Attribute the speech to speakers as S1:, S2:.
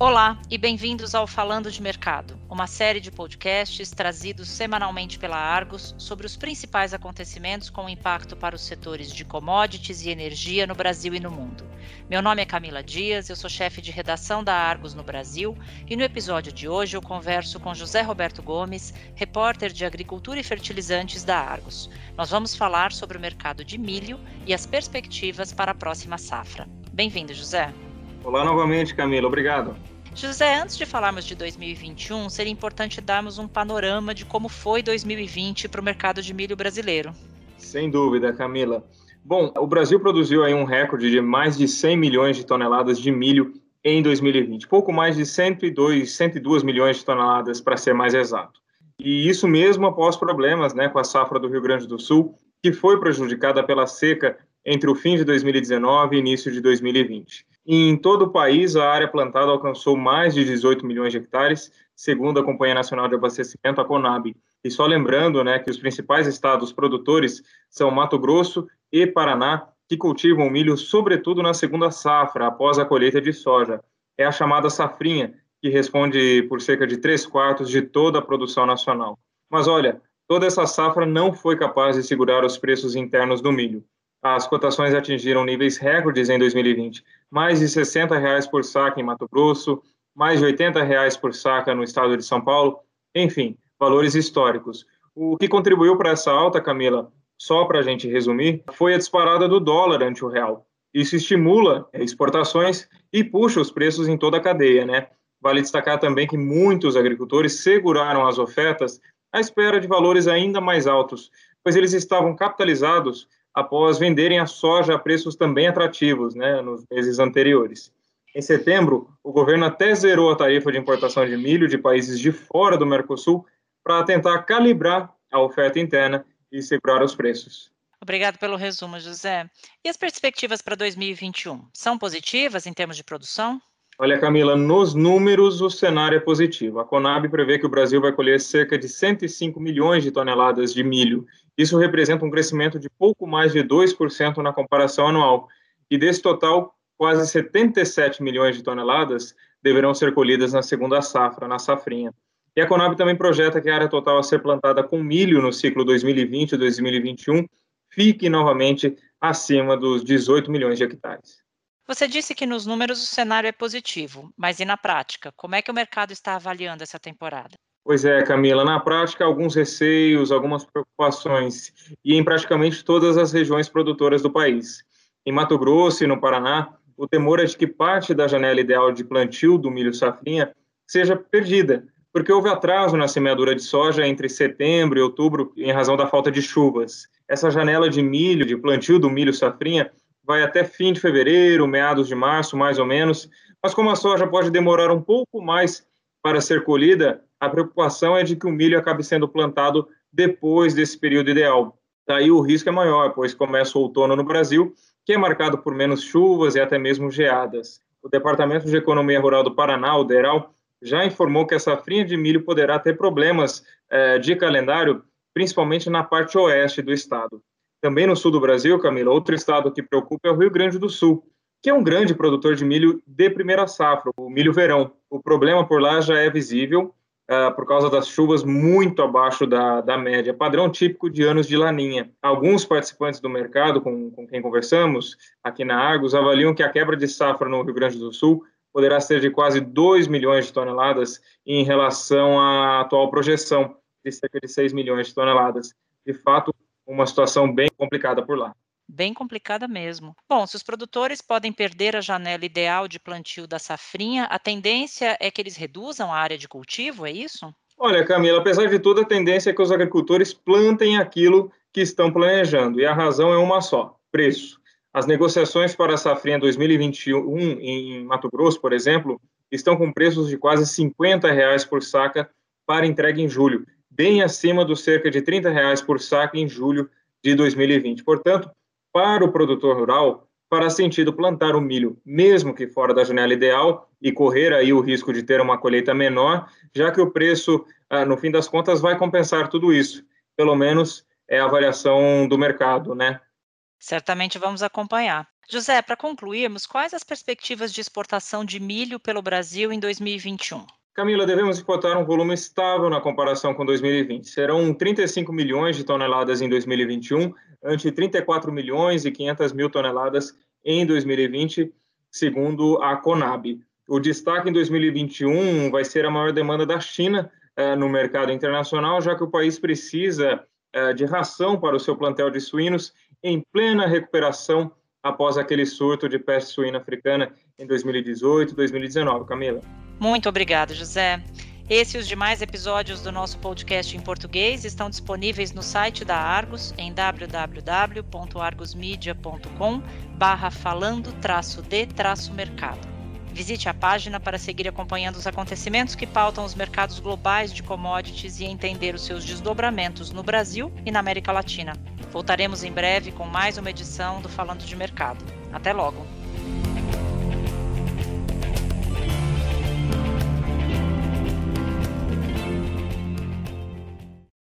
S1: Olá e bem-vindos ao Falando de Mercado, uma série de podcasts trazidos semanalmente pela Argos sobre os principais acontecimentos com impacto para os setores de commodities e energia no Brasil e no mundo. Meu nome é Camila Dias, eu sou chefe de redação da Argos no Brasil e no episódio de hoje eu converso com José Roberto Gomes, repórter de Agricultura e Fertilizantes da Argos. Nós vamos falar sobre o mercado de milho e as perspectivas para a próxima safra. Bem-vindo, José.
S2: Olá novamente, Camila. Obrigado.
S1: José, antes de falarmos de 2021, seria importante darmos um panorama de como foi 2020 para o mercado de milho brasileiro.
S2: Sem dúvida, Camila. Bom, o Brasil produziu aí um recorde de mais de 100 milhões de toneladas de milho em 2020, pouco mais de 102, 102 milhões de toneladas, para ser mais exato. E isso mesmo após problemas né, com a safra do Rio Grande do Sul, que foi prejudicada pela seca entre o fim de 2019 e início de 2020. Em todo o país, a área plantada alcançou mais de 18 milhões de hectares, segundo a Companhia Nacional de Abastecimento, a Conab. E só lembrando né, que os principais estados produtores são Mato Grosso e Paraná, que cultivam milho sobretudo na segunda safra, após a colheita de soja. É a chamada safrinha, que responde por cerca de 3 quartos de toda a produção nacional. Mas olha, toda essa safra não foi capaz de segurar os preços internos do milho. As cotações atingiram níveis recordes em 2020, mais de 60 reais por saca em Mato Grosso, mais de 80 reais por saca no estado de São Paulo, enfim, valores históricos. O que contribuiu para essa alta, Camila, só para a gente resumir, foi a disparada do dólar ante o real. Isso estimula exportações e puxa os preços em toda a cadeia, né? Vale destacar também que muitos agricultores seguraram as ofertas à espera de valores ainda mais altos, pois eles estavam capitalizados após venderem a soja a preços também atrativos, né, nos meses anteriores. Em setembro, o governo até zerou a tarifa de importação de milho de países de fora do Mercosul para tentar calibrar a oferta interna e segurar os preços.
S1: Obrigado pelo resumo, José. E as perspectivas para 2021? São positivas em termos de produção?
S2: Olha, Camila, nos números o cenário é positivo. A Conab prevê que o Brasil vai colher cerca de 105 milhões de toneladas de milho. Isso representa um crescimento de pouco mais de 2% na comparação anual. E desse total, quase 77 milhões de toneladas deverão ser colhidas na segunda safra, na safrinha. E a Conab também projeta que a área total a ser plantada com milho no ciclo 2020-2021 fique novamente acima dos 18 milhões de hectares.
S1: Você disse que nos números o cenário é positivo, mas e na prática? Como é que o mercado está avaliando essa temporada?
S2: Pois é, Camila, na prática, alguns receios, algumas preocupações, e em praticamente todas as regiões produtoras do país. Em Mato Grosso e no Paraná, o temor é de que parte da janela ideal de plantio do milho safrinha seja perdida, porque houve atraso na semeadura de soja entre setembro e outubro em razão da falta de chuvas. Essa janela de milho, de plantio do milho safrinha, vai até fim de fevereiro, meados de março, mais ou menos. Mas como a soja pode demorar um pouco mais para ser colhida, a preocupação é de que o milho acabe sendo plantado depois desse período ideal. Daí o risco é maior, pois começa o outono no Brasil, que é marcado por menos chuvas e até mesmo geadas. O Departamento de Economia Rural do Paraná, o DERAL, já informou que a safrinha de milho poderá ter problemas eh, de calendário, principalmente na parte oeste do estado. Também no sul do Brasil, Camila, outro estado que preocupa é o Rio Grande do Sul, que é um grande produtor de milho de primeira safra, o milho verão. O problema por lá já é visível uh, por causa das chuvas muito abaixo da, da média, padrão típico de anos de laninha. Alguns participantes do mercado com, com quem conversamos aqui na Argos avaliam que a quebra de safra no Rio Grande do Sul poderá ser de quase 2 milhões de toneladas em relação à atual projeção de cerca de 6 milhões de toneladas. De fato, uma situação bem complicada por lá.
S1: Bem complicada mesmo. Bom, se os produtores podem perder a janela ideal de plantio da safrinha, a tendência é que eles reduzam a área de cultivo, é isso?
S2: Olha, Camila, apesar de tudo, a tendência é que os agricultores plantem aquilo que estão planejando, e a razão é uma só: preço. As negociações para a safrinha 2021 em Mato Grosso, por exemplo, estão com preços de quase 50 reais por saca para entrega em julho bem acima dos cerca de 30 reais por saco em julho de 2020. Portanto, para o produtor rural, fará sentido plantar o milho, mesmo que fora da janela ideal, e correr aí o risco de ter uma colheita menor, já que o preço, ah, no fim das contas, vai compensar tudo isso. Pelo menos é a avaliação do mercado, né?
S1: Certamente vamos acompanhar. José, para concluirmos, quais as perspectivas de exportação de milho pelo Brasil em 2021?
S2: Camila, devemos exportar um volume estável na comparação com 2020. Serão 35 milhões de toneladas em 2021, ante 34 milhões e 500 mil toneladas em 2020, segundo a Conab. O destaque em 2021 vai ser a maior demanda da China eh, no mercado internacional, já que o país precisa eh, de ração para o seu plantel de suínos em plena recuperação após aquele surto de peste suína africana em 2018, 2019. Camila.
S1: Muito obrigada, José. Esse e os demais episódios do nosso podcast em português estão disponíveis no site da Argos em www.argosmedia.com barra falando de mercado. Visite a página para seguir acompanhando os acontecimentos que pautam os mercados globais de commodities e entender os seus desdobramentos no Brasil e na América Latina. Voltaremos em breve com mais uma edição do Falando de Mercado. Até logo!